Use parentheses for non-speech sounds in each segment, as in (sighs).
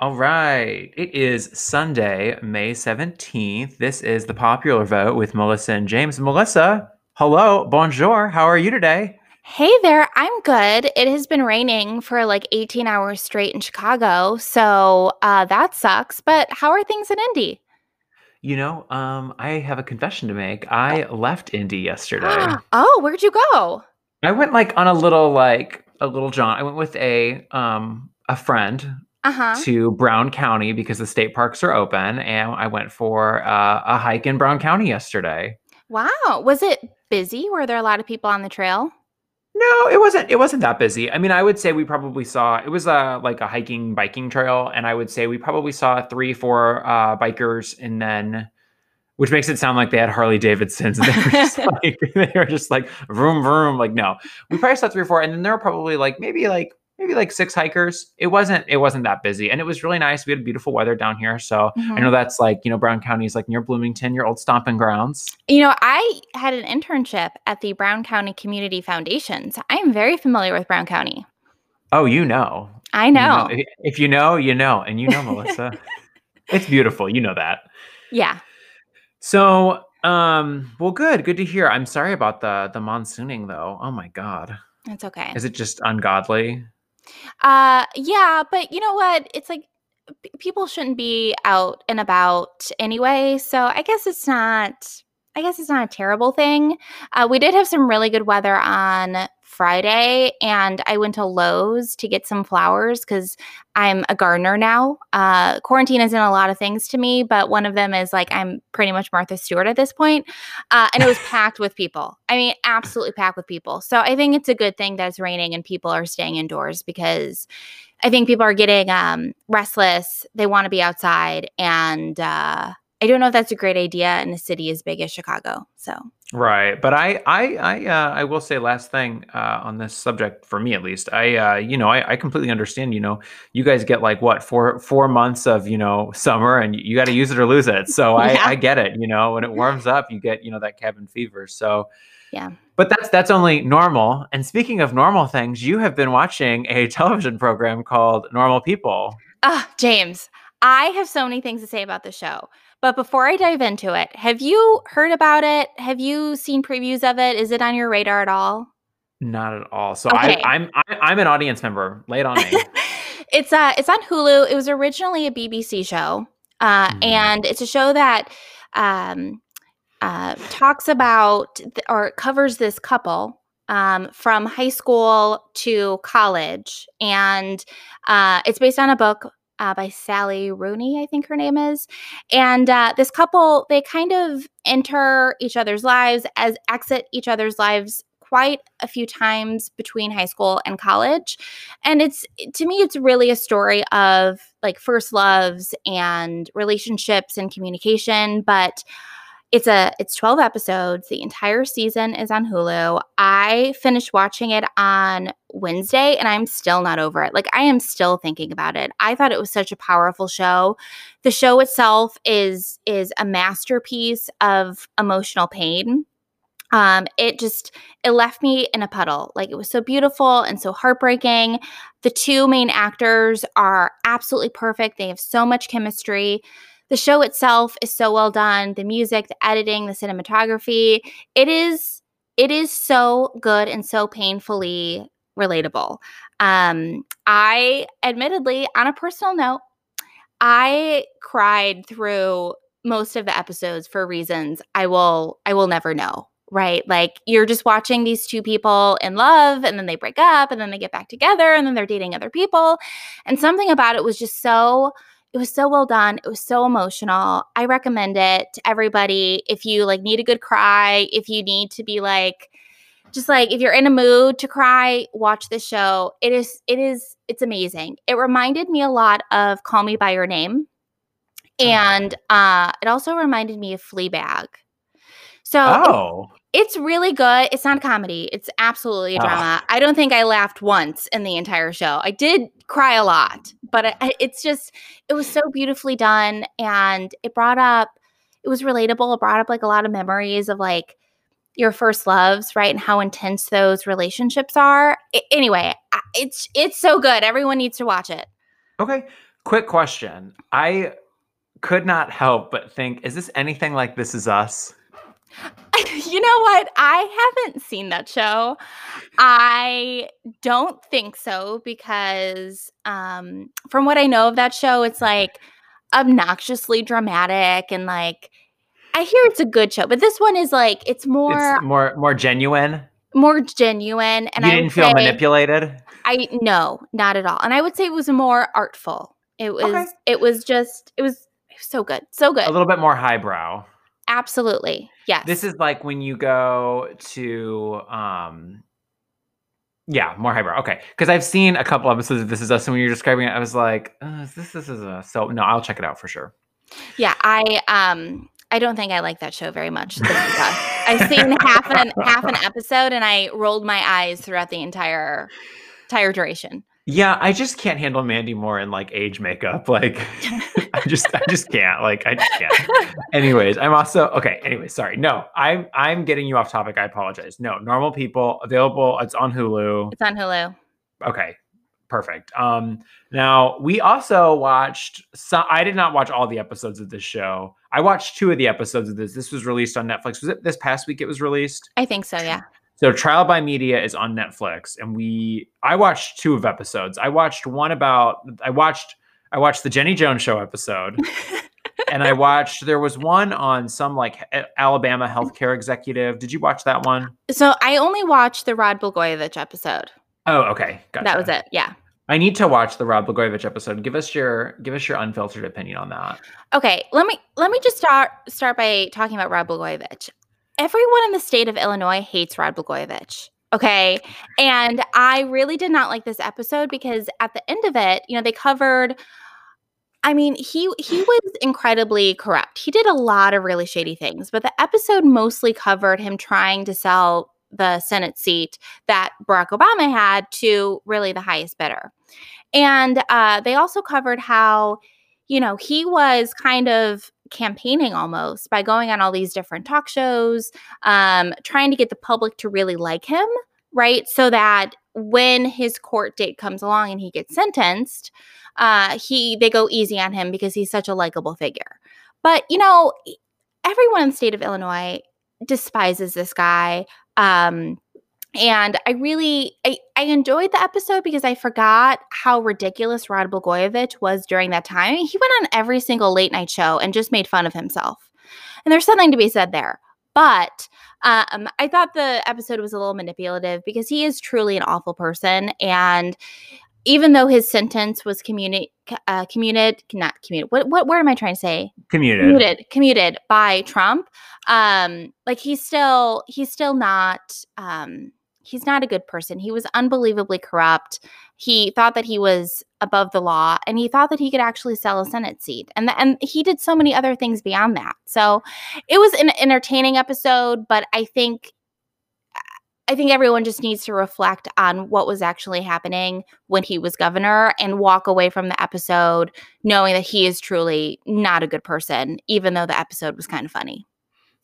All right. It is Sunday, May 17th. This is the popular vote with Melissa and James. Melissa, hello, bonjour. How are you today? Hey there, I'm good. It has been raining for like 18 hours straight in Chicago, so uh, that sucks. But how are things in Indy? You know, um, I have a confession to make. I left Indy yesterday. (gasps) oh, where'd you go? I went like on a little like a little jaunt. I went with a um a friend Uh-huh. to Brown County because the state parks are open, and I went for uh, a hike in Brown County yesterday. Wow. Was it busy? Were there a lot of people on the trail? No, it wasn't. It wasn't that busy. I mean, I would say we probably saw it was a like a hiking biking trail, and I would say we probably saw three, four uh, bikers, and then which makes it sound like they had Harley Davidsons, and they were just (laughs) like (laughs) they were just like vroom vroom. Like no, we probably saw three or four, and then there were probably like maybe like maybe like six hikers. It wasn't it wasn't that busy, and it was really nice. We had beautiful weather down here, so I Mhm. know that's like you know Brown County is like near Bloomington, your old stomping grounds. You know, I had an internship at the Brown County Community Foundations. I'm very familiar with Brown County. Oh, you know, I You know. If if you know, you know, and you know, Melissa. (laughs) It's beautiful. You know that. Yeah. So, um, well, good, good to hear. I'm sorry about the the monsooning though. Oh my god. That's okay. Is it just ungodly? Uh yeah, but you know what? It's like p- people shouldn't be out and about anyway, so I guess it's not I guess it's not a terrible thing. Uh, we did have some really good weather on Friday, and I went to Lowe's to get some flowers because I'm a gardener now. Uh, quarantine isn't a lot of things to me, but one of them is like I'm pretty much Martha Stewart at this point. Uh, and it was packed with people. I mean, absolutely packed with people. So I think it's a good thing that it's raining and people are staying indoors because I think people are getting um, restless. They want to be outside. And uh, I don't know if that's a great idea in a city as big as Chicago. So, Right. But I I I uh I will say last thing uh on this subject for me at least. I uh you know, I, I completely understand, you know, you guys get like what, four four months of, you know, (laughs) summer and you, you gotta use it or lose it. So I, Yeah. I get it, you know, when it (laughs) warms up, you get, you know, that cabin fever. So Yeah. But that's that's only normal. And speaking of normal things, you have been watching a (laughs) television program called Normal People. ah, James, I have so many things to say about the show. But before I dive into it, have you heard about it? Have you seen previews of it? Is it on your radar at all? Not at all. So Okay. I, I'm I, I'm an audience member. Lay it on me. (laughs) it's uh it's on Hulu. It was originally a BBC show. Uh Mhm. and it's a show that um uh talks about th- or covers this couple um from high school to college and uh it's based on a book uh, by Sally Rooney, I think her name is. And uh, this couple, they kind of enter each other's lives as exit each other's lives quite a few times between high school and college and it's to me it's really a story of like first loves and relationships and communication but it's a it's 12 episodes. The entire season is on hulu. I finished watching it on wednesday and i'm still not over it. Like i am still thinking about it. I thought it was such a powerful show. The show itself is is a masterpiece of emotional pain. Um it just it left me in a puddle. Like it was so beautiful and so heartbreaking. The two main actors are absolutely perfect. They have so much chemistry the show itself is so well done the music the editing the cinematography it is it is so good and so painfully relatable. Um i admittedly on a personal note i cried through most of the episodes for reasons i will i will never know right? Like you're just watching these two people in love and then they break up and then they get back together and then they're dating other people. And something about it was just so it was so well done it was so emotional i recommend it to everybody if you like need a good cry if you need to be like just like if you're in a mood to cry watch this show it is it is it's amazing it reminded me a lot of call me by your name and uh it also reminded me of fleabag so Oh. it's really good. It's not a comedy. It's absolutely a Oh. drama. I don't think I laughed once in the entire show. I did cry a lot, but I- it's just it was so beautifully done and it brought up it was relatable. It brought up like a lot of memories of like your first loves, right? And how intense those relationships are. I- anyway, I- it's it's so good. Everyone needs to watch it. Okay. Quick question. I could not help but think, is this anything like This Is Us? (laughs) you know what? I haven't seen that show. I don't think so because um from what I know of that show, it's like obnoxiously dramatic and like I hear it's a good show, but this one is like it's more It's more more genuine. more genuine and you I didn't feel manipulated. I no, not at all. And I would say it was more artful. It was Okay. it was just it was it was so good. So good. A little bit more highbrow. Absolutely. Yes. This is like when you go to um yeah, more highbrow. Okay. Because I've seen a couple episodes of This Is Us, and when you're describing it, I was like, uh, this This Is a So no, I'll check it out for sure. Yeah, I um I don't think I like that show very much. This Is Us. I've seen half an half an (laughs) episode and I rolled my eyes throughout the entire entire duration. Yeah, I just can't handle Mandy Moore in like age makeup. Like, (laughs) I just, I just can't. Like, I just can't. Anyways, I'm also okay. Anyway, sorry. No, I'm, I'm getting you off topic. I apologize. No, normal people available. It's on Hulu. It's on Hulu. Okay, perfect. Um, now we also watched. Some, I did not watch all the episodes of this show. I watched two of the episodes of this. This was released on Netflix. Was it this past week? It was released. I think so, yeah. So Trial by Media is on Netflix, and we I watched two of episodes. I watched one about I watched I watched the Jenny Jones show episode, (laughs) and I watched there was one on some like Alabama healthcare executive. Did you watch that one? So I only watched the Rod Blagojevich episode. Oh, okay, gotcha. That was it. Yeah. I need to watch the Rob Blagojevich episode. Give us your give us your unfiltered opinion on that. Okay, let me let me just start start by talking about Rod Blagojevich. Everyone in the state of Illinois hates Rod Blagojevich. Okay, and I really did not like this episode because at the end of it, you know, they covered. I mean, he he (sighs) was incredibly corrupt. He did a lot of really shady things, but the episode mostly covered him trying to sell the Senate seat that Barack Obama had to really the highest bidder. And uh, they also covered how, you know, he was kind of campaigning almost by going on all these different talk shows, um, trying to get the public to really like him, right? So that when his court date comes along and he gets sentenced, uh, he they go easy on him because he's such a likable figure. But you know, everyone in the state of Illinois despises this guy. Um, and I really I, I enjoyed the episode because I forgot how ridiculous Rod Blagojevich was during that time. He went on every single late night show and just made fun of himself. And there's something to be said there. But um, I thought the episode was a little manipulative because he is truly an awful person. And even though his sentence was communi- uh, commuted, not commuted, what, what word am I trying to say? Commuted. commuted commuted by Trump. Um, like he's still he's still not um he's not a good person. He was unbelievably corrupt. He thought that he was above the law and he thought that he could actually sell a Senate seat. And and he did so many other things beyond that. So it was an entertaining episode, but I think I think everyone just needs to reflect on what was actually happening when he was governor and walk away from the episode knowing that he is truly not a good person, even though the episode was kind of funny.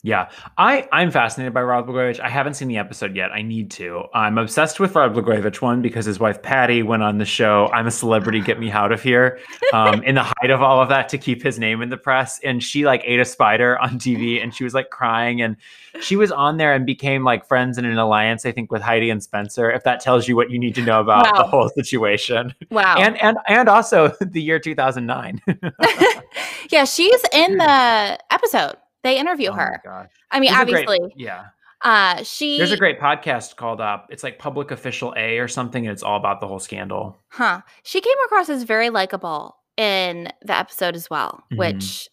Yeah, I I'm fascinated by Rod Blagojevich. I haven't seen the episode yet. I need to. I'm obsessed with Rod Blagojevich one because his wife Patty went on the show. I'm a celebrity, get me out of here. Um, in the height of all of that, to keep his name in the press, and she like ate a spider on TV, and she was like crying, and she was on there and became like friends in an alliance, I think, with Heidi and Spencer. If that tells you what you need to know about the whole situation, Wow. and and and also (laughs) the year 2009. (laughs) (laughs) yeah, she's in the episode. They interview Oh her. I mean, There's a great- obviously, yeah. uh, she. There's a great podcast called uh it's like Public Official A or something, and it's all about the whole scandal. Huh. She came across as very likable in the episode as well, Mhm. which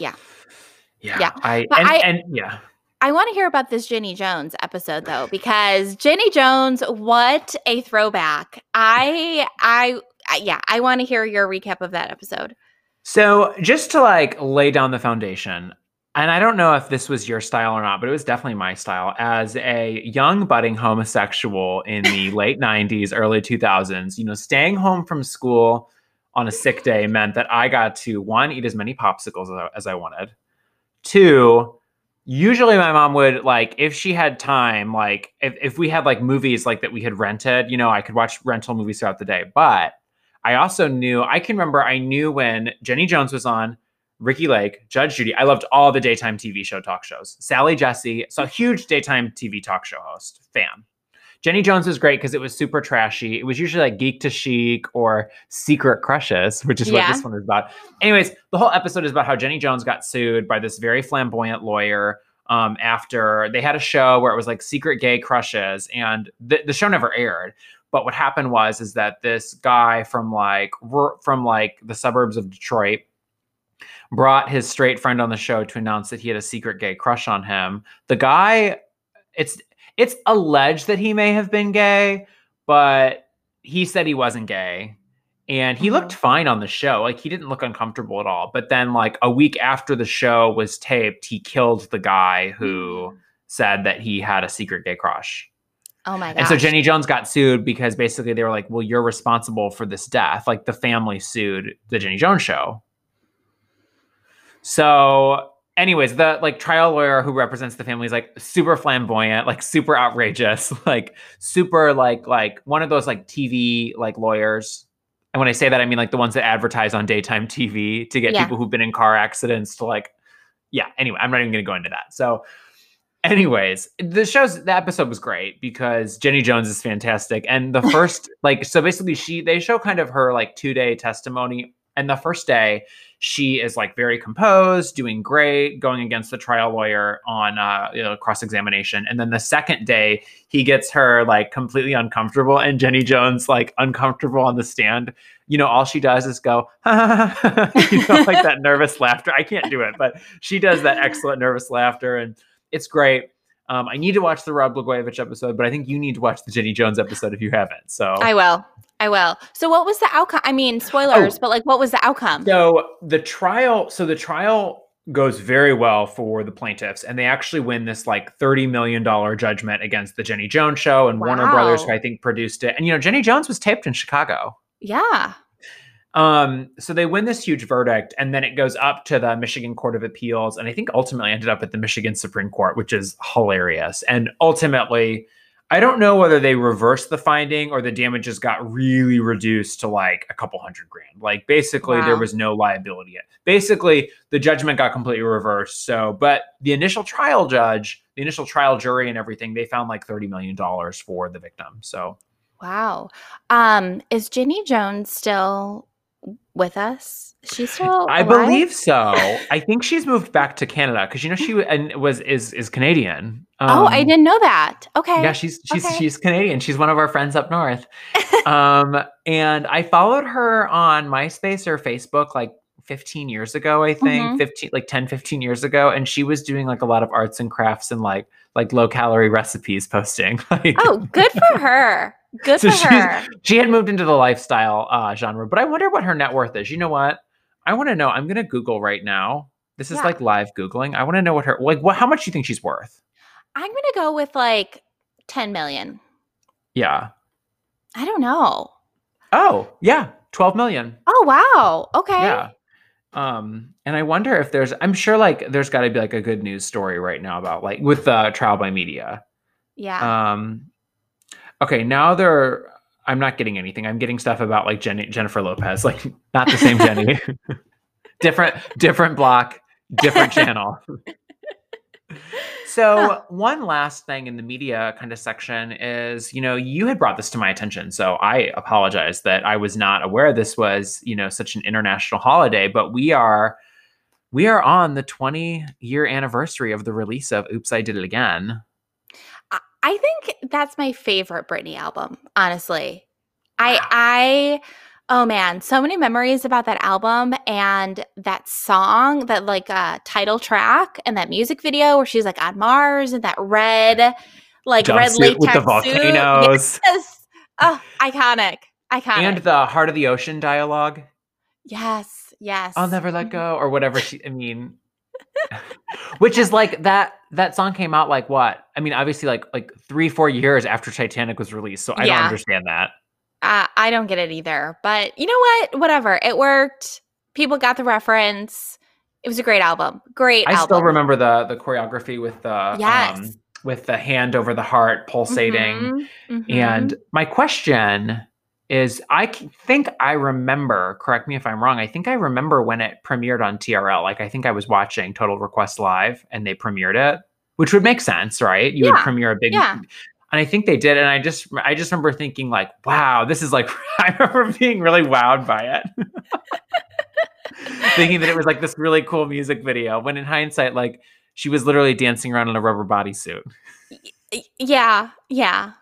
Yeah. Yeah. I But and, I- and yeah. I want to hear about this Jenny Jones episode though, because Jenny Jones, what a throwback. I, I, I yeah, I want to hear your recap of that episode. So just to like lay down the foundation, and I don't know if this was your style or not, but it was definitely my style as a young budding homosexual in the (laughs) late 90s, early 2000s, you know, staying home from school on a sick day meant that I got to one, eat as many popsicles as I, as I wanted. Two, usually my mom would like if she had time, like if, if we had like movies like that we had rented, you know, I could watch rental movies throughout the day. But I also knew, I can remember, I knew when Jenny Jones was on, Ricki Lake, Judge Judy. I loved all the daytime TV show talk shows. Sally Jessy, so huge daytime TV talk show host, fan. Jenny Jones was great because it was super trashy. It was usually like Geek to Chic or Secret Crushes, which is Yeah. what this one is about. Anyways, the whole episode is about how Jenny Jones got sued by this very flamboyant lawyer um, after they had a show where it was like secret gay crushes, and the, the show never aired. But what happened was is that this guy from like from like the suburbs of Detroit brought his straight friend on the show to announce that he had a secret gay crush on him. The guy, it's it's alleged that he may have been gay, but he said he wasn't gay. And he looked mm-hmm. fine on the show. Like he didn't look uncomfortable at all. But then like a week after the show was taped, he killed the guy who mm. said that he had a secret gay crush. Oh my god. And so Jenny Jones got sued because basically they were like, "Well, you're responsible for this death." Like the family sued the Jenny Jones show. So, anyways, the like trial lawyer who represents the family is like super flamboyant, like super outrageous, (laughs) like super like like one of those like TV like lawyers. And when I say that, I mean like the ones that advertise on daytime TV to get Yeah. people who've been in car accidents to like, yeah. Anyway, I'm not even going to go into that. So, anyways, the show's the episode was great because Jenny Jones is fantastic, and the (laughs) first like so basically she they show kind of her like two day testimony, and the first day she is like very composed, doing great, going against the trial lawyer on uh, you know, cross examination, and then the second day he gets her like completely uncomfortable, and Jenny Jones like uncomfortable on the stand. You know, all she does is go, (laughs) you know, like that (laughs) nervous laughter. I can't do it, but she does that excellent nervous laughter, and it's great. Um, I need to watch the Rob Blagojevich episode, but I think you need to watch the Jenny Jones episode if you haven't. So, I will. I will. So what was the outcome? I mean, spoilers, Oh. but like what was the outcome? so the trial, so the trial goes very well for the plaintiffs, and they actually win this like thirty million dollar judgment against the Jenny Jones show and Warner Brothers, who I think produced it. And you know, Jenny Jones was taped in Chicago. Yeah. Um, so they win this huge verdict, and then it goes up to the Michigan Court of Appeals, and I think ultimately ended up at the Michigan Supreme Court, which is hilarious. And ultimately, I don't know whether they reversed the finding or the damages got really reduced to like a couple hundred grand. Like basically, there was no liability. Basically, the judgment got completely reversed. So, but the initial trial judge, the initial trial jury, and everything, they found like thirty million dollars for the victim. So Wow. Um, is Jenny Jones still with us? She's still I alive? believe so. I think she's moved back to Canada because you know she (laughs) and was is is Canadian. oh, I Um, didn't know that. Okay. Yeah, she's she's Okay. she's Canadian. She's one of our friends up north. (laughs) um, and I followed her on MySpace or Facebook like 15 years ago, I think, Mhm. 15 like 10 15 years ago and she was doing like a lot of arts and crafts and like like low calorie recipes posting. (laughs) Like oh, good for her. Good So for her. she had moved into the lifestyle uh, genre, but I wonder what her net worth is. You know what? I want to know. I'm gonna Google right now. This is Yeah. like live googling. I want to know what her like. What? How much do you think she's worth? I'm gonna go with like 10 million. Yeah. I don't know. Oh, yeah. Twelve million. Oh wow. Okay. Yeah. Um, and I wonder if there's. I'm sure like there's got to be like a good news story right now about like with uh, trial by media. Yeah. Um, okay, now they're. I'm not getting anything. I'm getting stuff about like Jenny, Jennifer Lopez, (laughs) like not the same Jenny, (laughs) different different block, different channel. (laughs) So (laughs) one last thing in the media kind of section is, you know, you had brought this to my attention, so I apologize that I was not aware this was, you know, such an international holiday. But we are, we are on the 20 year anniversary of the release of "Oops, I Did It Again." I- I think that's my favorite Britney album, honestly. I I oh man, so many memories about that album and that song, that like uh title track and that music video where she's like on Mars and that red like red Jumpsuit latex with the suit. volcanoes Yes. Oh, iconic. Iconic. and the "Heart of the Ocean" dialogue. yes, yes. I'll never let go, or whatever she. I mean, (laughs) which is like that. That song came out like what? I mean, obviously, like like three, four years after Titanic was released. So I don't understand that. Uh, I don't get it either. But you know what? Whatever. It worked. People got the reference. It was a great album. Great I album. still remember the the choreography with the Yes. um, with the hand over the heart pulsating. Mhm, mhm. And my question is I think I remember, correct me if I'm wrong, I think I remember when it premiered on TRL. Like I think I was watching Total Request Live and they premiered it, which would make sense, right? You yeah. would premiere a big yeah. And I think they did. And I just I just remember thinking like, wow, this is like (laughs) I remember being really wowed by it. (laughs) thinking that it was like this really cool music video when in hindsight, like she was literally dancing around in a rubber bodysuit. Yeah, yeah.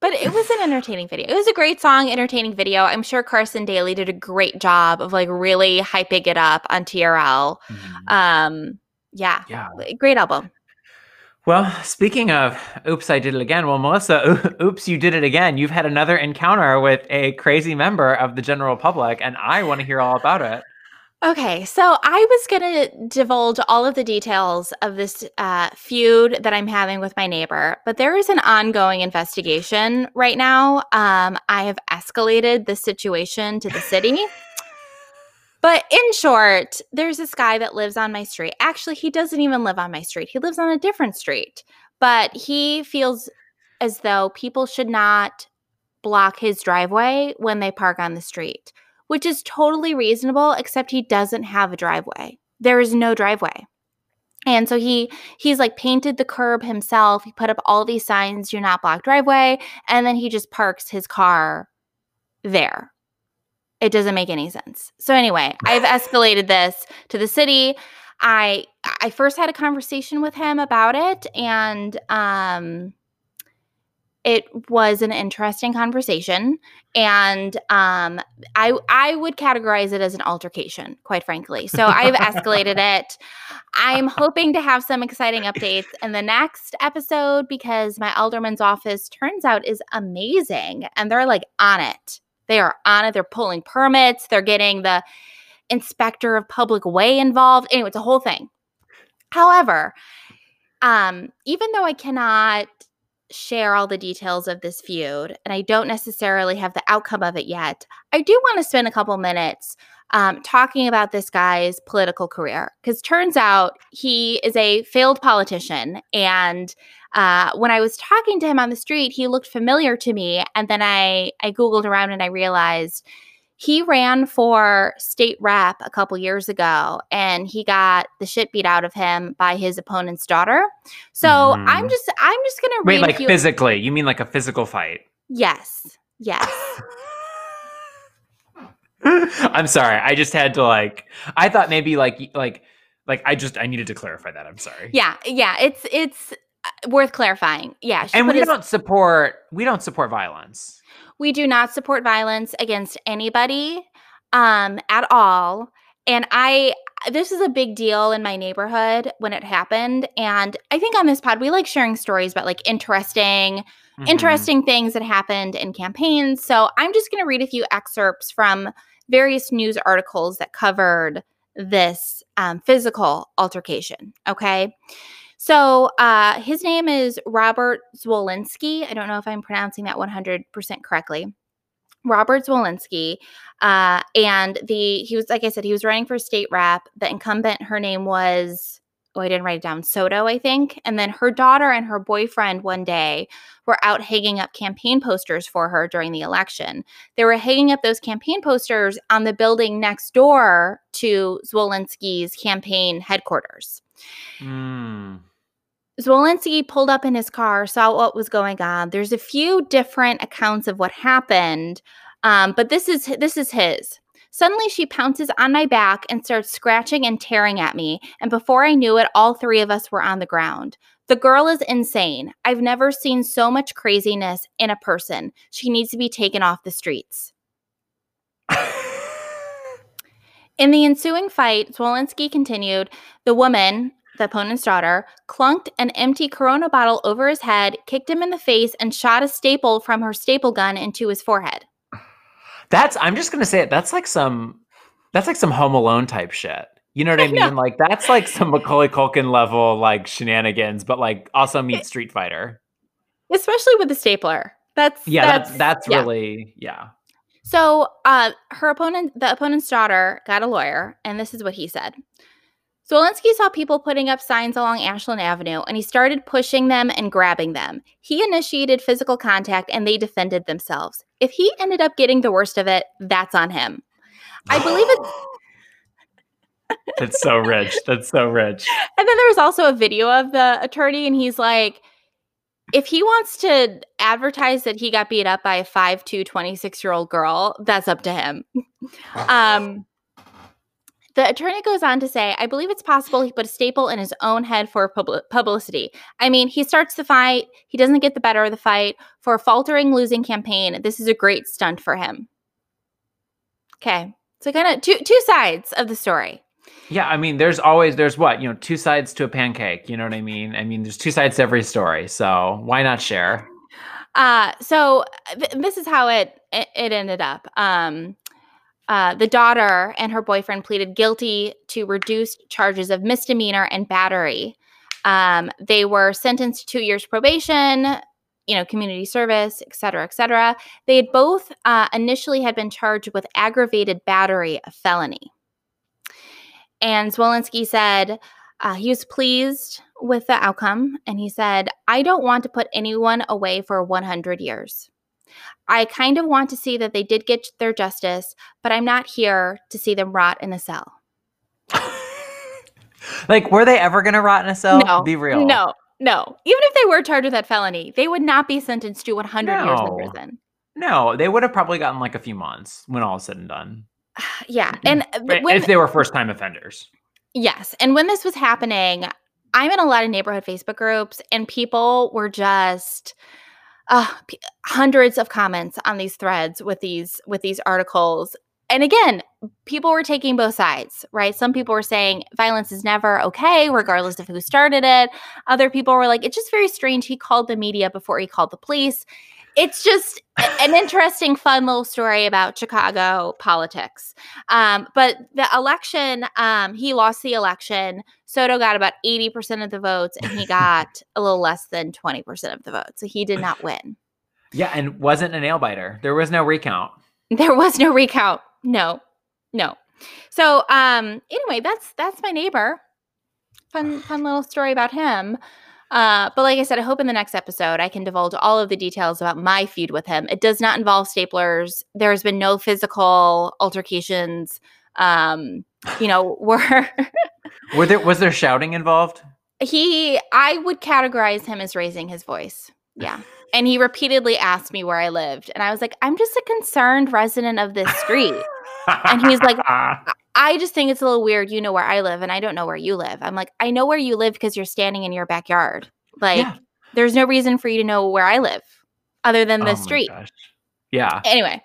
But it was an entertaining video. It was a great song, entertaining video. I'm sure Carson Daly did a great job of like really hyping it up on TRL. Mm-hmm. Um, yeah, yeah, great album. Well, speaking of oops, I did it again. Well, Melissa, (laughs) oops, you did it again. You've had another encounter with a crazy member of the general public, and I want to hear all about it. Okay, so I was going to divulge all of the details of this uh, feud that I'm having with my neighbor, but there is an ongoing investigation right now. Um, I have escalated the situation to the city. But in short, there's this guy that lives on my street. Actually, he doesn't even live on my street, he lives on a different street. But he feels as though people should not block his driveway when they park on the street which is totally reasonable, except he doesn't have a driveway. There is no driveway. And so he he's like painted the curb himself. He put up all these signs, do not block driveway, and then he just parks his car there. It doesn't make any sense. So anyway, I've (laughs) escalated this to the city. I I first had a conversation with him about it and um it was an interesting conversation and um, I I would categorize it as an altercation, quite frankly. So I've escalated (laughs) it. I'm hoping to have some exciting updates in the next episode because my alderman's office turns out is amazing and they're like on it. They are on it. They're pulling permits. They're getting the inspector of public way involved. Anyway, it's a whole thing. However, um, even though I cannot share all the details of this feud, and I don't necessarily have the outcome of it yet, I do want to spend a couple minutes um, talking about this guy's political career because turns out he is a failed politician. And uh, when I was talking to him on the street, he looked familiar to me, and then I I googled around and I realized he ran for state rep a couple years ago and he got the shit beat out of him by his opponent's daughter. So mm-hmm. I'm just I'm just gonna wait like physically. You mean like a physical fight? Yes. Yes. (laughs) I'm sorry. I just had to like I thought maybe like like like I just I needed to clarify that. I'm sorry. Yeah. Yeah. It's it's worth clarifying. Yeah. And we don't support we don't support violence. We do not support violence against anybody um, at all. And I, this is a big deal in my neighborhood when it happened. And I think on this pod, we like sharing stories about like interesting, mm-hmm. interesting things that happened in campaigns. So I'm just going to read a few excerpts from various news articles that covered this um, physical altercation. Okay. So uh, his name is Robert Zwolinski. I don't know if I'm pronouncing that 100% correctly. Robert Zwolinski, uh, and the he was like I said, he was running for state rep. The incumbent, her name was oh, I didn't write it down, Soto, I think. And then her daughter and her boyfriend one day were out hanging up campaign posters for her during the election. They were hanging up those campaign posters on the building next door to Zwolinski's campaign headquarters. Mm. Zwolinski pulled up in his car, saw what was going on. There's a few different accounts of what happened, um, but this is this is his. Suddenly, she pounces on my back and starts scratching and tearing at me. And before I knew it, all three of us were on the ground. The girl is insane. I've never seen so much craziness in a person. She needs to be taken off the streets. (laughs) in the ensuing fight, Zwolinski continued, the woman, the opponent's daughter, clunked an empty Corona bottle over his head, kicked him in the face, and shot a staple from her staple gun into his forehead. That's I'm just gonna say it. That's like some that's like some Home Alone type shit. You know what (laughs) I, I mean? Like that's like some Macaulay Culkin level like shenanigans, but like also meets Street Fighter. Especially with the stapler. That's yeah. That's that's, that's yeah. really yeah. So uh, her opponent, the opponent's daughter, got a lawyer, and this is what he said. Zwolinski saw people putting up signs along Ashland Avenue and he started pushing them and grabbing them. He initiated physical contact and they defended themselves. If he ended up getting the worst of it, that's on him. I believe it's. (laughs) That's so rich. That's so rich. And then there was also a video of the attorney, and he's like, if he wants to advertise that he got beat up by a 5'2, 26 year old girl, that's up to him. (laughs) um, the attorney goes on to say, I believe it's possible he put a staple in his own head for pub- publicity. I mean, he starts the fight, he doesn't get the better of the fight. For a faltering, losing campaign, this is a great stunt for him. Okay. So, kind of two, two sides of the story. Yeah, I mean, there's always there's what you know, two sides to a pancake. You know what I mean? I mean, there's two sides to every story. So why not share? Uh, so th- this is how it it, it ended up. Um, uh, the daughter and her boyfriend pleaded guilty to reduced charges of misdemeanor and battery. Um, they were sentenced to two years probation, you know, community service, et cetera, et cetera. They had both uh, initially had been charged with aggravated battery, a felony. And Zwolinski said uh, he was pleased with the outcome. And he said, I don't want to put anyone away for 100 years. I kind of want to see that they did get their justice, but I'm not here to see them rot in a cell. (laughs) like, were they ever going to rot in a cell? No. Be real. No, no. Even if they were charged with that felony, they would not be sentenced to 100 no. years in prison. No, they would have probably gotten like a few months when all is said and done. (sighs) yeah, and uh, when, if they were first time offenders. Yes, and when this was happening, I'm in a lot of neighborhood Facebook groups, and people were just uh, p- hundreds of comments on these threads with these with these articles. And again, people were taking both sides, right? Some people were saying violence is never okay, regardless of who started it. Other people were like, it's just very strange. He called the media before he called the police it's just an interesting, fun little story about Chicago politics. Um, but the election, um, he lost the election. Soto got about 80% of the votes, and he (laughs) got a little less than 20% of the votes. So he did not win. Yeah, and wasn't a nail biter. There was no recount. There was no recount. No, no. So um, anyway, that's that's my neighbor. Fun, fun little story about him. Uh, but like I said, I hope in the next episode I can divulge all of the details about my feud with him. It does not involve staplers. There has been no physical altercations. Um, you know, (laughs) were were there was there shouting involved? He, I would categorize him as raising his voice. Yeah. And he repeatedly asked me where I lived. And I was like, I'm just a concerned resident of this street. and he's like, (laughs) I just think it's a little weird. You know where I live, and I don't know where you live. I'm like, I know where you live because you're standing in your backyard. Like, yeah. there's no reason for you to know where I live other than the oh street. Gosh. Yeah. Anyway.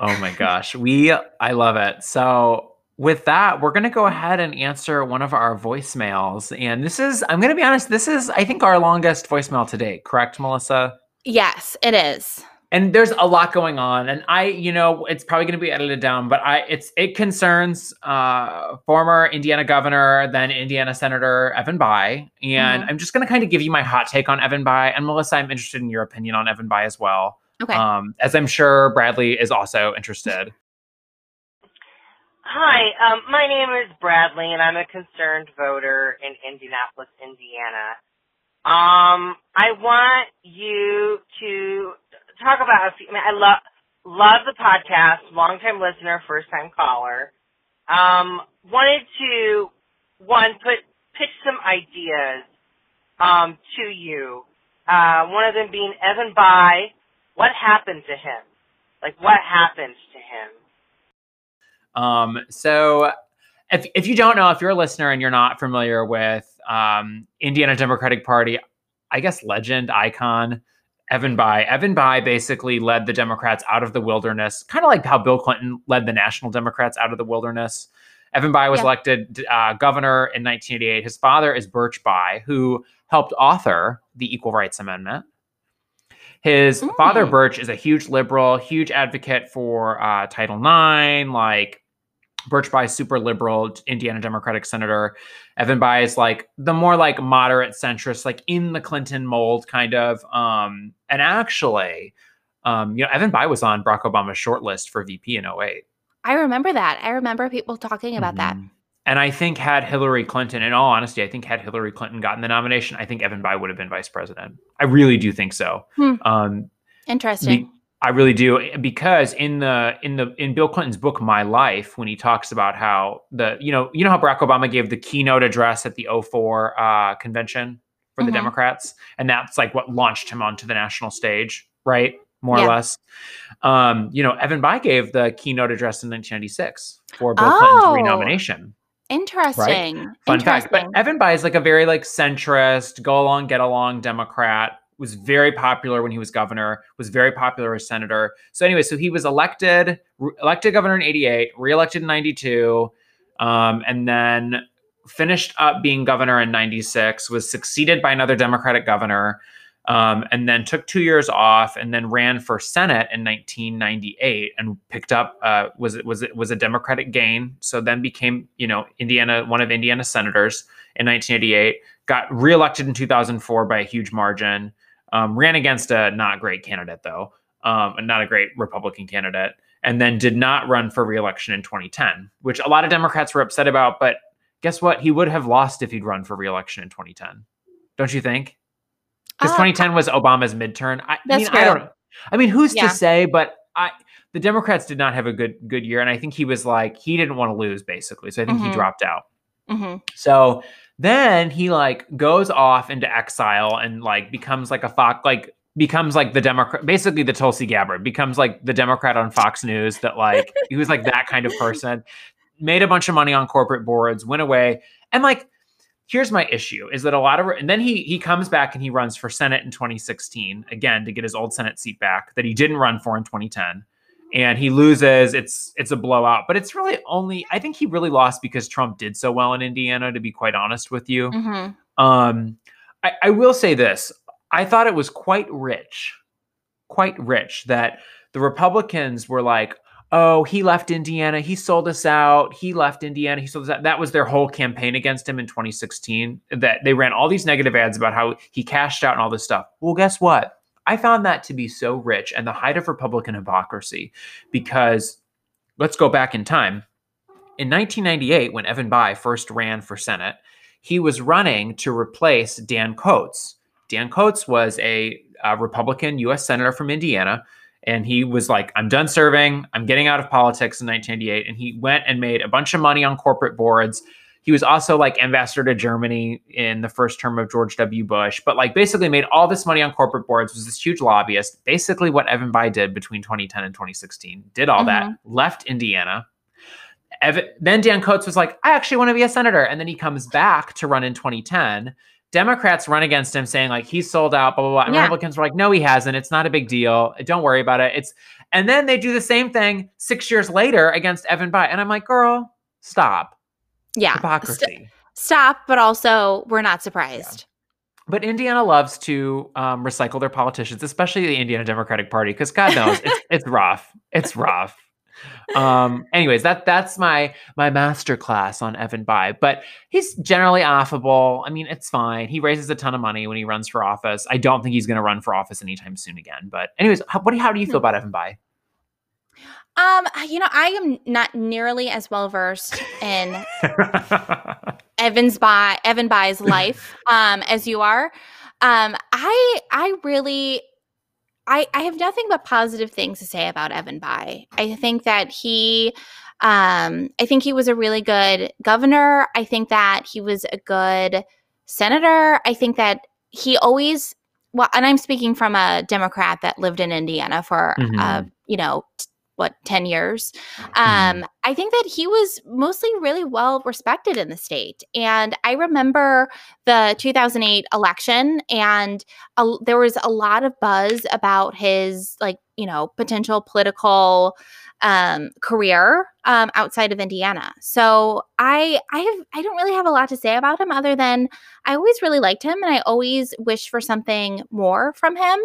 Oh my gosh. We, I love it. So, with that, we're going to go ahead and answer one of our voicemails. And this is, I'm going to be honest, this is, I think, our longest voicemail to date. Correct, Melissa? Yes, it is and there's a lot going on. And i you know it's probably going to be edited down but i it's it concerns uh former indiana governor then indiana senator evan bayh and mm-hmm. i'm just going to kind of give you my hot take on evan bayh and melissa i'm interested in your opinion on evan bayh as well. Okay. Um as i'm sure bradley is also interested. Hi, um, my name is Bradley, and I'm a concerned voter in Indianapolis, Indiana. Um, I want you to talk about. I mean, I love love the podcast. Long time listener, first time caller. Um, wanted to one put pitch some ideas um, to you. Uh, one of them being Evan Bayh. What happened to him? Like what happened to him? Um, so if if you don't know, if you're a listener and you're not familiar with um, Indiana Democratic Party, I guess legend icon Evan Bayh. Evan Bayh basically led the Democrats out of the wilderness, kind of like how Bill Clinton led the National Democrats out of the wilderness. Evan Bayh was yeah. elected uh, governor in 1988. His father is Birch Bayh, who helped author the Equal Rights Amendment. His mm. father, Birch, is a huge liberal, huge advocate for uh, Title IX, like Birch Bayh, super liberal Indiana Democratic senator. Evan Bayh is like the more like moderate centrist, like in the Clinton mold kind of. Um, and actually, um, you know, Evan Bayh was on Barack Obama's shortlist for VP in 08. I remember that. I remember people talking about mm-hmm. that. and I think had Hillary Clinton, in all honesty, I think had Hillary Clinton gotten the nomination, I think Evan Bayh would have been vice president. I really do think so. Hmm. Um, Interesting. I really do because in the in the in Bill Clinton's book My Life when he talks about how the you know you know how Barack Obama gave the keynote address at the 04 uh, convention for the Mhm. Democrats and that's like what launched him onto the national stage right more Yeah. or less um, you know Evan Bayh gave the keynote address in 1996 for Bill Clinton's Oh. renomination Interesting. fun fact but Interesting. Evan Bayh is like a very like centrist go along get along Democrat was very popular when he was governor was very popular as senator. So anyway so he was elected re- elected governor in 88 reelected in 92 um, and then finished up being governor in 96 was succeeded by another democratic governor um, and then took two years off and then ran for senate in 1998 and picked up uh, was it was it was a democratic gain. So then became you know indiana one of indiana's senators in 1988 got reelected in 2004 by a huge margin um, ran against a not great candidate though um, and not a great republican candidate and then did not run for reelection in 2010 which a lot of democrats were upset about but guess what he would have lost if he'd run for reelection in 2010 don't you think because Uh, 2010 was Obama's midterm. I, I That's mean, I don't I mean, who's Yeah. to say? But I, the Democrats did not have a good good year, and I think he was like he didn't want to lose basically, so I think he Mhm. dropped out. Mhm. So then he like goes off into exile and like becomes like a Fox like becomes like the Democrat basically the Tulsi Gabbard becomes like the Democrat on Fox News that like he was like that kind of person made a bunch of money on corporate boards went away. And like here's my issue is that a lot of and then he he comes back and he runs for Senate in 2016 again to get his old Senate seat back that he didn't run for in 2010 and he loses it's it's a blowout. But it's really only i think he really lost because trump did so well in indiana to be quite honest with you. Mhm. um I, I will say this. I thought it was quite rich quite rich that the republicans were like oh he left indiana. He sold us out. He left indiana. He sold us out. That was their whole campaign against him in 2016 that they ran all these negative ads about how he cashed out and all this stuff. Well guess what I found that to be so rich and the height of Republican hypocrisy because let's go back in time. In 1998, when Evan Bayh first ran for Senate, he was running to replace Dan Coats. Dan Coats was a, uh Republican U.S. Senator from Indiana, and he was like, I'm done serving. I'm getting out of politics in 1998. And he went and made a bunch of money on corporate boards. He was also like ambassador to Germany in the first term of George W. Bush, but like basically made all this money on corporate boards, was this huge lobbyist. Basically, what Evan Bayh did between 2010 and 2016, did all that, mm-hmm. left Indiana. Evan, then Dan Coats was like, I actually want to be a senator. And then he comes back to run in 2010. Democrats run against him saying like he's sold out, blah, blah, blah. And Yeah. Republicans were like, no, he hasn't. It's not a big deal. Don't worry about it. It's and then they do the same thing six years later against Evan Bayh. And I'm like, girl, stop. Yeah. Hypocrisy. St- stop, but also we're not surprised. But Indiana loves to um, recycle their politicians, especially the Indiana Democratic Party, because God knows it's (laughs) it's rough. It's rough. Um, anyways, that that's my my master class on Evan Bayh. But he's generally affable. I mean, it's fine. He raises a ton of money when he runs for office. I don't think he's going to run for office anytime soon again. But anyways, how, what do, how do you feel about Evan Bayh? Um, you know, I am not nearly as well versed in (laughs) Evans by Evan Bayh's (laughs) life um as you are. Um I I really I I have nothing but positive things to say about Evan Bayh. I think that he um I think he was a really good governor. I think that he was a good senator. I think that he always well and I'm speaking from a Democrat that lived in Indiana for uh Mhm. you know what 10 years Mm-hmm. um, I think that he was mostly really well respected in the state. And I remember the 2008 election, and a, there was a lot of buzz about his, like, you know, potential political um, career um, outside of Indiana. So I, I have, I don't really have a lot to say about him other than I always really liked him, and I always wish for something more from him.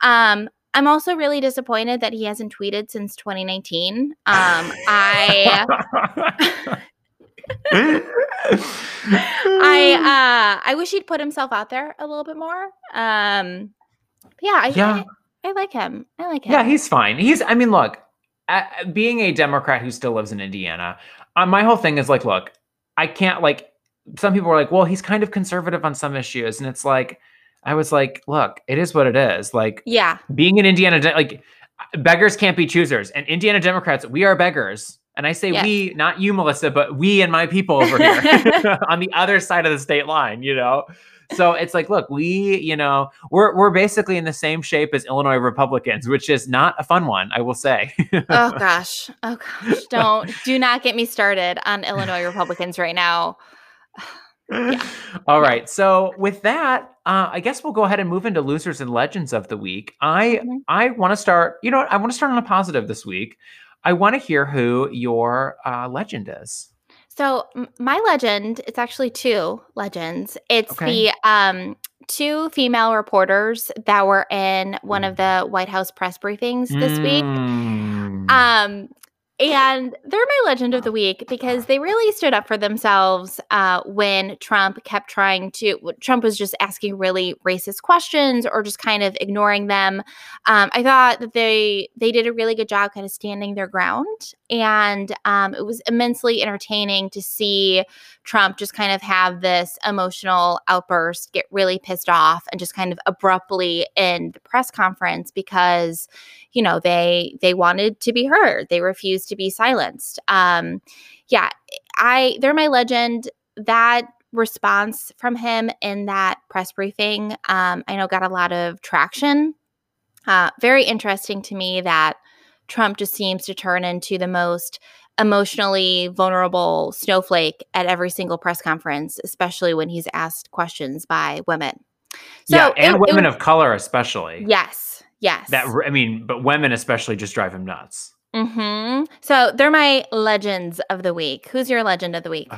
Um, I'm also really disappointed that he hasn't tweeted since 2019. Um, I I (laughs) uh I wish he'd put himself out there a little bit more. Um yeah, I, Yeah. I I like him. I like him. Yeah, he's fine. He's, I mean, look, uh, being a Democrat who still lives in Indiana, uh, my whole thing is like, look, I can't like some people are like, well, he's kind of conservative on some issues. And it's like, I was like, look, it is what it is. Like, yeah, being an Indiana, like, beggars can't be choosers. And Indiana Democrats, we are beggars. And I say yes. we, not you, Melissa, but we and my people over (laughs) here (laughs) on the other side of the state line, you know? So it's like, look, we, you know, we're we're basically in the same shape as Illinois Republicans, which is not a fun one, I will say. oh gosh. Oh gosh. (laughs) Don't do not get me started on Illinois Republicans right now. Yeah. All right. So with that, uh, I guess we'll go ahead and move into losers and legends of the week. I mm-hmm. I want to start. You know, what? I want to start on a positive this week. I want to hear who your uh, legend is. So my legend, it's actually two legends. It's okay. the um, two female reporters that were in one of the White House press briefings this mm. week. Um, and they're my legend of the week because they really stood up for themselves uh, when Trump kept trying to. Trump was just asking really racist questions or just kind of ignoring them. Um, I thought that they they did a really good job, kind of standing their ground, and um, it was immensely entertaining to see Trump just kind of have this emotional outburst, get really pissed off, and just kind of abruptly end the press conference because you know they they wanted to be heard. They refused to be silenced. Um yeah i they're my legend. That response from him in that press briefing um i know got a lot of traction. Uh very interesting to me that trump just seems to turn into the most emotionally vulnerable snowflake at every single press conference especially when he's asked questions by women. So yeah and it, women it, of color especially. Yes Yes. That I mean, but women especially just drive him nuts. Mm-hmm. So they're my legends of the week. Who's your legend of the week?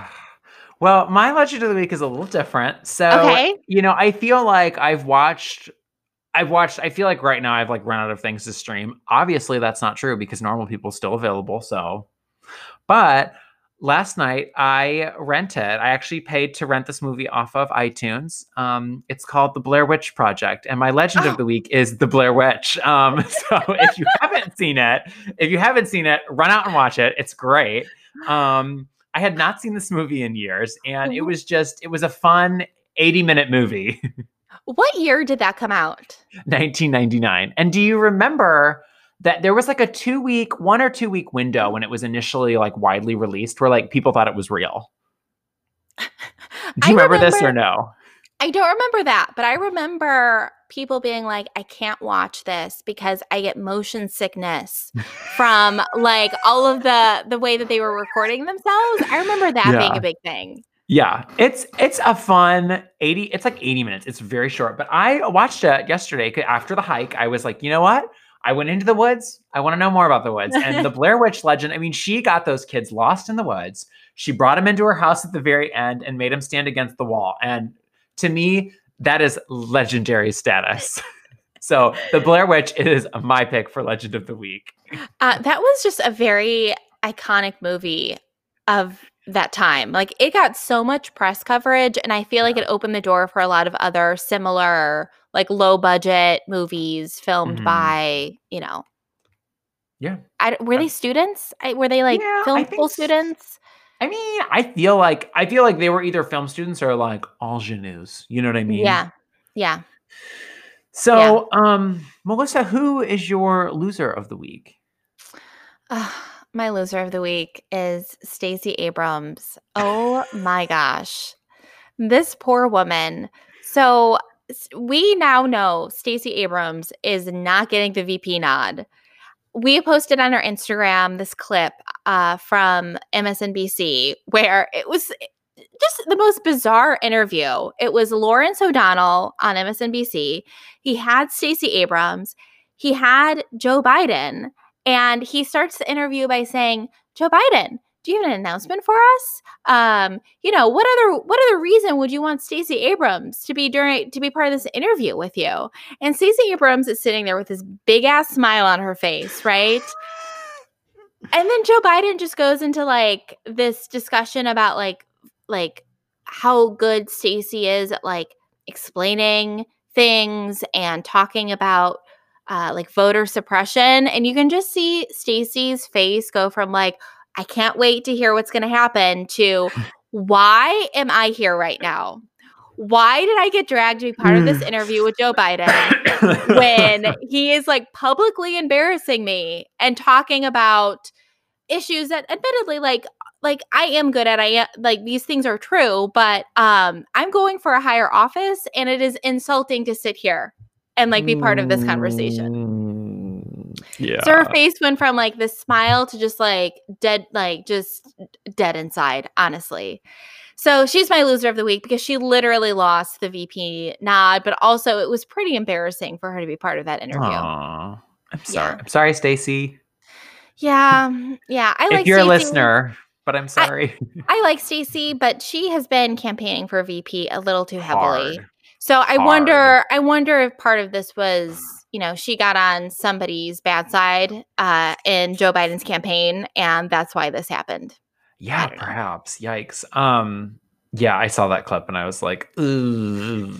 Well, my legend of the week is a little different. So, okay. you know, I feel like I've watched I've watched I feel like right now I've like run out of things to stream. Obviously that's not true because normal people still available, so but last night I rented. I actually paid to rent this movie off of iTunes. Um, it's called The Blair Witch Project, and my legend oh. of the week is The Blair Witch. Um, (laughs) so if you haven't seen it, if you haven't seen it, run out and watch it. It's great. Um, I had not seen this movie in years, and it mm-hmm. was just it was a fun 80 minute movie. (laughs) what year did that come out? 1999. And do you remember? That there was like a two week, one or two week window when it was initially like widely released where like people thought it was real. Do you remember, remember, this or no? I don't remember that, but I remember people being like, I can't watch this because I get motion sickness (laughs) from like all of the the way that they were recording themselves. I remember that yeah. being a big thing. Yeah, it's it's a fun 80 it's like 80 minutes. It's very short, but I watched it yesterday after the hike. I was like, "You know what? I went into the woods. I want to know more about the woods. And the (laughs) Blair Witch legend, I mean, she got those kids lost in the woods. She brought them into her house at the very end and made them stand against the wall. And to me, that is legendary status. (laughs) (laughs) so the Blair Witch is my pick for Legend of the Week. Uh, that was just a very iconic movie of that time. Like it got so much press coverage, and I feel like it opened the door for a lot of other similar like low budget movies filmed mm-hmm. by you know yeah. I, were they students? I, were they like yeah, film school students? I mean i feel like i feel like they were either film students or like ingenues you know what i mean? Yeah. Yeah. So yeah. um melissa who is your loser of the week? Uh, my loser of the week is Stacey Abrams. Oh (laughs) my gosh. This poor woman. So we now know Stacey Abrams is not getting the VP nod. We posted on our Instagram this clip uh, from MSNBC where it was just the most bizarre interview. It was Lawrence O'Donnell on MSNBC. He had Stacey Abrams. He had Joe Biden. And he starts the interview by saying, Joe Biden, do you have an announcement for us? Um, you know, what other what other reason would you want Stacey Abrams to be during to be part of this interview with you? And Stacey Abrams is sitting there with this big ass smile on her face, right? and then Joe Biden just goes into like this discussion about like like how good Stacey is at like explaining things and talking about uh, like voter suppression and you can just see Stacey's face go from like I can't wait to hear what's going to happen to (laughs) why am I here right now? Why did I get dragged to be part of this Mm. interview with Joe Biden (laughs) when he is like publicly embarrassing me and talking about issues that admittedly like like I am good at I am like these things are true, but um I'm going for a higher office and it is insulting to sit here and like be part of this conversation. Mm, Yeah. So her face went from like this smile to just like dead, like just dead inside, honestly. So she's my loser of the week because she literally lost the VP nod, but also it was pretty embarrassing for her to be part of that interview. Aw. I'm sorry. Yeah. I'm sorry, Stacey. Yeah, mm, yeah. I like if you're a listener, but I'm sorry. (laughs) I like Stacey, but she has been campaigning for VP a little too heavily. Hard. So I Hard. wonder, I wonder if part of this was, you know, she got on somebody's bad side uh, in Joe Biden's campaign, and that's why this happened. Yeah, don't know. perhaps. Yikes. Um, yeah, I saw that clip and I was like, Ugh.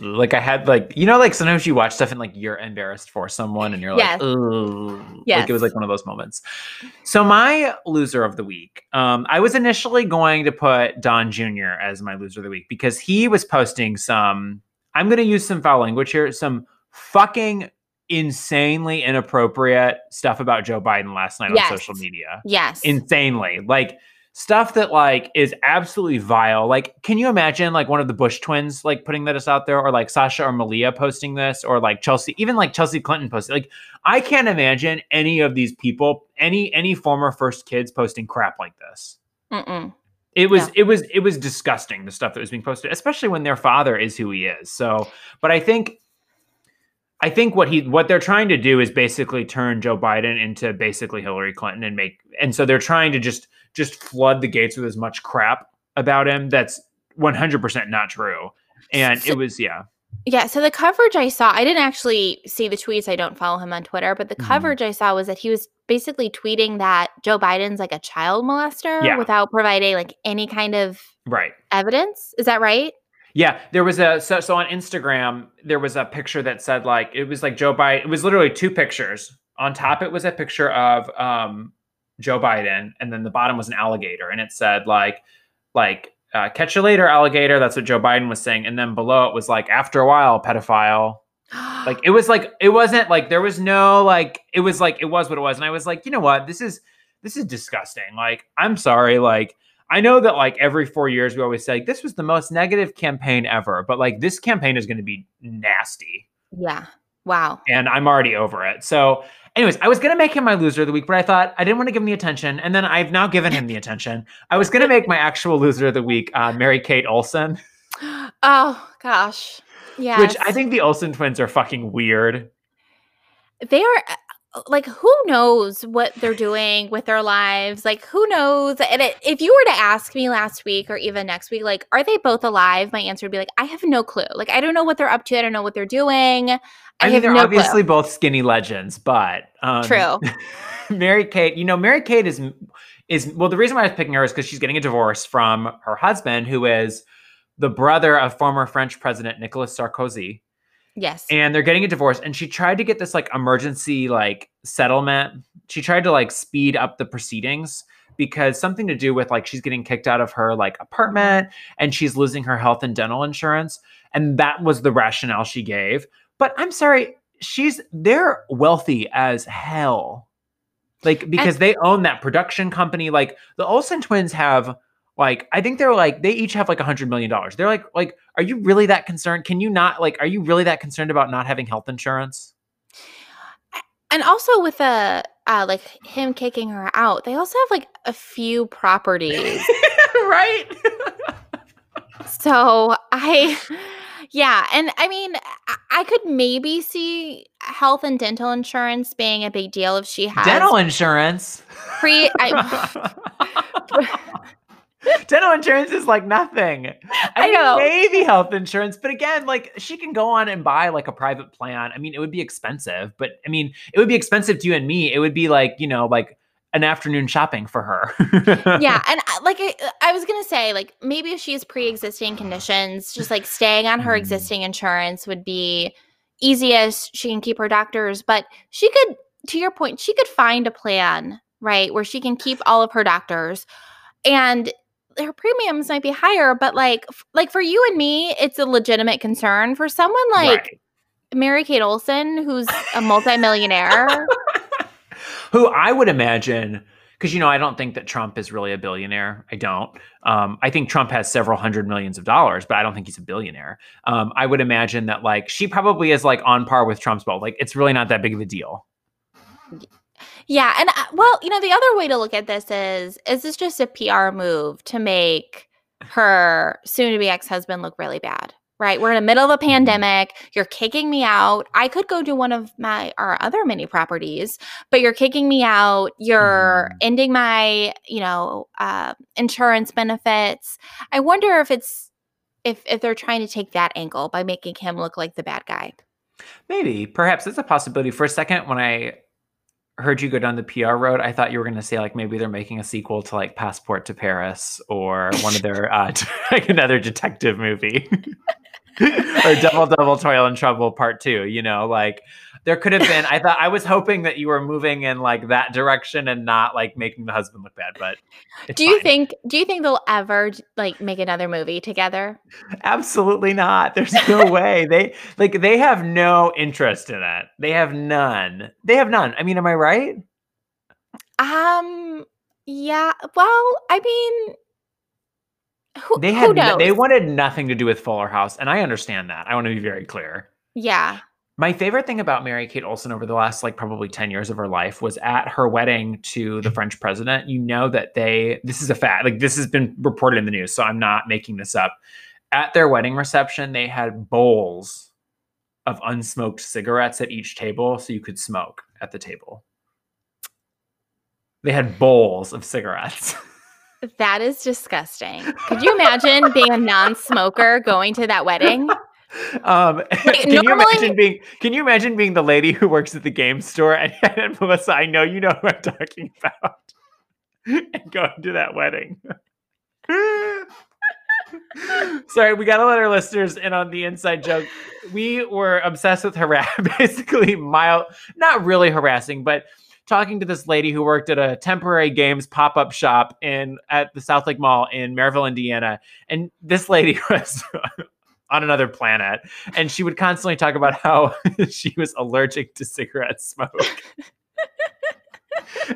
like I had like you know, like sometimes you watch stuff and like you're embarrassed for someone and you're Yes. like, Ugh. like it was like one of those moments. So my loser of the week, um, I was initially going to put Don Jr. as my loser of the week because he was posting some. I'm going to use some foul language here. Some fucking insanely inappropriate stuff about Joe Biden last night Yes. on social media Yes. insanely like stuff that like is absolutely vile like can you imagine like one of the bush twins like putting this out there or like sasha or malia posting this or like chelsea even like chelsea clinton posting like i can't imagine any of these people any any former first kids posting crap like this Mm-mm. It was Yeah. it was it was disgusting the stuff that was being posted especially when their father is who he is. So but i think i think what he what they're trying to do is basically turn joe biden into basically hillary clinton and make and so they're trying to just just flood the gates with as much crap about him that's 100% not true. And it was yeah Yeah. So the coverage I saw, I didn't actually see the tweets. I don't follow him on Twitter, but the Mhm. coverage I saw was that he was basically tweeting that Joe Biden's like a child molester Yeah. without providing like any kind of right evidence. Is that right? Yeah, there was a so, so on Instagram there was a picture that said like it was like Joe Biden. It was literally two pictures. On top it was a picture of um Joe Biden, and then the bottom was an alligator, and it said like like uh, catch you later alligator. That's what Joe Biden was saying, and then below it was like after a while pedophile. (gasps) Like it was like it wasn't like there was no like it was like it was what it was, and I was like you know what this is this is disgusting. Like I'm sorry like. I know that like every four years we always say like, this was the most negative campaign ever, but like this campaign is going to be nasty, yeah. Wow. and I'm already over it. So, anyways, I was going to make him my loser of the week, but I thought I didn't want to give him the attention, and then I've now given him the attention. I was going to make my actual loser of the week uh, Mary Kate Olsen, (gasps) Oh gosh. Yeah. which I think the Olsen twins are fucking weird. they are like who knows what they're doing with their lives? Like who knows? And it, if you were to ask me last week or even next week like are they both alive? My answer would be like i have no clue. Like i don't know what they're up to. I don't know what they're doing. I, I, mean, have they're no obviously both skinny legends, but um, True. (laughs) Mary Kate, you know, Mary Kate is is well. The reason why I was picking her is because she's getting a divorce from her husband, who is the brother of former French President Nicolas Sarkozy, yes and they're getting a divorce. And she tried to get this like emergency like settlement. She tried to like speed up the proceedings because something to do with like she's getting kicked out of her like apartment and she's losing her health and dental insurance and that was the rationale she gave but i'm sorry she's they're wealthy as hell like because they own that production company like the olsen twins have like i think they're like they each have like a hundred million dollars. They're like like are you really that concerned? Can you not like are you really that concerned about not having health insurance? And also with a uh, like him kicking her out they also have like a few properties. (laughs) Right? So I, yeah, and I mean, I- I could maybe see health and dental insurance being a big deal if she has dental insurance? Pre. I, (laughs) (laughs) (laughs) dental insurance is like nothing. I, I mean, know. maybe health insurance, but again, like she can go on and buy like a private plan. I mean, it would be expensive, but I mean, it would be expensive to you and me. It would be like you know, like an afternoon shopping for her. yeah, (laughs) and like I, I was gonna say, like maybe if she has pre-existing conditions, just like staying on her Mm. existing insurance would be easiest. She can keep her doctors, but she could, to your point, she could find a plan right where she can keep all of her doctors and her premiums might be higher, but like f- like for you and me, it's a legitimate concern. For someone like Right. Mary Kate Olsen, who's a multimillionaire, (laughs) who I would imagine, because you know, I don't think that Trump is really a billionaire. I don't. Um, I think Trump has several hundred millions of dollars, but I don't think he's a billionaire. Um, I would imagine that like she probably is like on par with Trump's wealth. Like it's really not that big of a deal. Yeah, and uh, well, you know, the other way to look at this is is this just a PR move to make her soon-to-be ex-husband look really bad? Right, we're in the middle of a pandemic. You're kicking me out. I could go to one of my our other mini properties, but you're kicking me out. You're Mhm. ending my, you know, uh, insurance benefits. I wonder if it's if if they're trying to take that angle by making him look like the bad guy. Maybe, perhaps it's a possibility. For a second, when I heard you go down the PR road, I thought you were going to say like maybe they're making a sequel to like Passport to Paris or one of their (laughs) uh, (laughs) like another detective movie. (laughs) or Double Double Toil and Trouble Part Two. You know, like there could have been. I thought I was hoping that you were moving in like that direction and not like making the husband look bad. But Do you fine. think do you think they'll ever like make another movie together? Absolutely not. There's no (laughs) way. They like they have no interest in it. They have none. They have none. I mean, am I right? Um yeah, well, I mean who, They who had no- they wanted nothing to do with Fuller House, and I understand that. I want to be very clear. yeah. My favorite thing about Mary Kate Olsen over the last like probably 10 years of her life was at her wedding to the mm-hmm. French president. You know that they this is a fact. Like this has been reported in the news, so I'm not making this up. At their wedding reception, they had bowls of unsmoked cigarettes at each table so you could smoke at the table. They had bowls of cigarettes. (laughs) That is disgusting. Could you imagine being a non-smoker going to that wedding? Um, (laughs) can you imagine being? Can you imagine being the lady who works at the game store and, (laughs) and Melissa? I know you know who I'm talking about, (laughs) and going to that wedding. Sorry, we got to let our listeners in on the inside joke. We were obsessed with harass, basically mild, not really harassing, but talking to this lady who worked at a temporary games pop-up shop in at the South Lake Mall in Merrillville, Indiana, and this lady was on another planet, and she would constantly talk about how (laughs) she was allergic to cigarette smoke.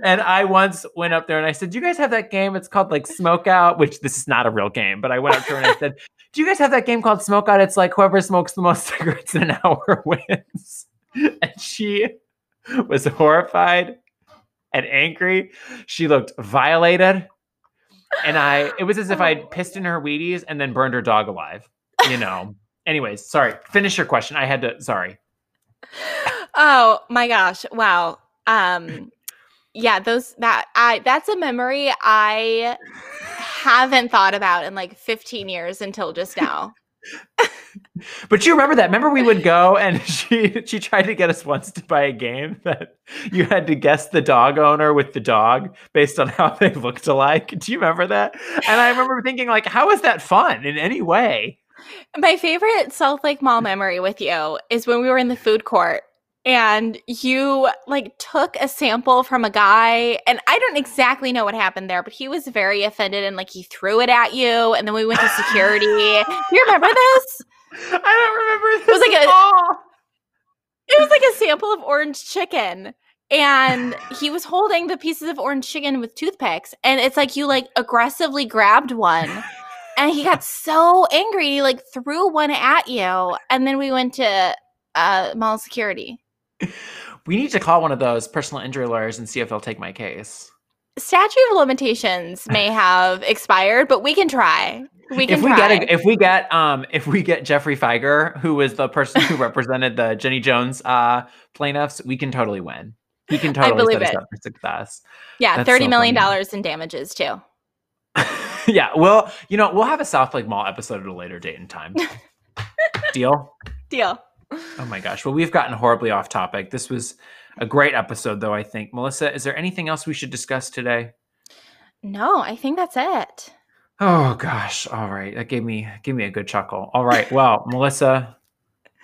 and I once went up there and I said, "Do you guys have that game? It's called like Smoke Out, which this is not a real game." But I went up to her and I said, (laughs) "Do you guys have that game called Smoke Out? It's like whoever smokes the most (laughs) cigarettes in an hour wins." And she was horrified and angry. She looked violated. And I it was as if oh. I'd pissed in her Wheaties and then burned her dog alive. You know. Anyways, sorry. Finish your question. I had to sorry. Oh my gosh. Wow. Um yeah, those that I that's a memory I haven't thought about in like 15 years until just now. (laughs) But you remember that? Remember we would go and (laughs) she she tried to get us once to buy a game that you had to guess the dog owner with the dog based on how they looked alike. Do you remember that? And I remember thinking like, how is that fun in any way? My favorite South Lake Mall mm. memory with you is when we were in the food court and you like took a sample from a guy and I don't exactly know what happened there, but he was very offended and like he threw it at you and then we went to security. (laughs) Do you remember this? I don't remember this. was like a- all. It was like a sample of orange chicken. And he was holding the pieces of orange chicken with toothpicks. And it's like you like aggressively grabbed one. And he got so angry, he like threw one at you. And then we went to uh mall security. We need to call one of those personal injury lawyers and see if they'll take my case. Statute of limitations may (laughs) have expired, but we can try. We can if we try. get a, if we get um if we get Geoffrey Fieger, who was the person who (laughs) represented the Jenny Jones uh plaintiffs, we can totally win. He can totally believe set us it. up for success. yeah, that's thirty so million funny. dollars in damages too. (laughs) (laughs) yeah, well, you know, we'll have a South Lake Mall episode at a later date and time. (laughs) Deal? Deal. Oh my gosh. Well, we've gotten horribly off topic. This was a great episode, though, I think. Melissa, is there anything else we should discuss today? No, I think that's it. Oh gosh. All right. That gave me gave me a good chuckle. All right. Well, (laughs) Melissa,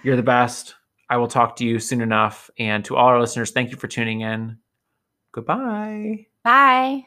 you're the best. I will talk to you soon enough. And to all our listeners, thank you for tuning in. Goodbye. Bye.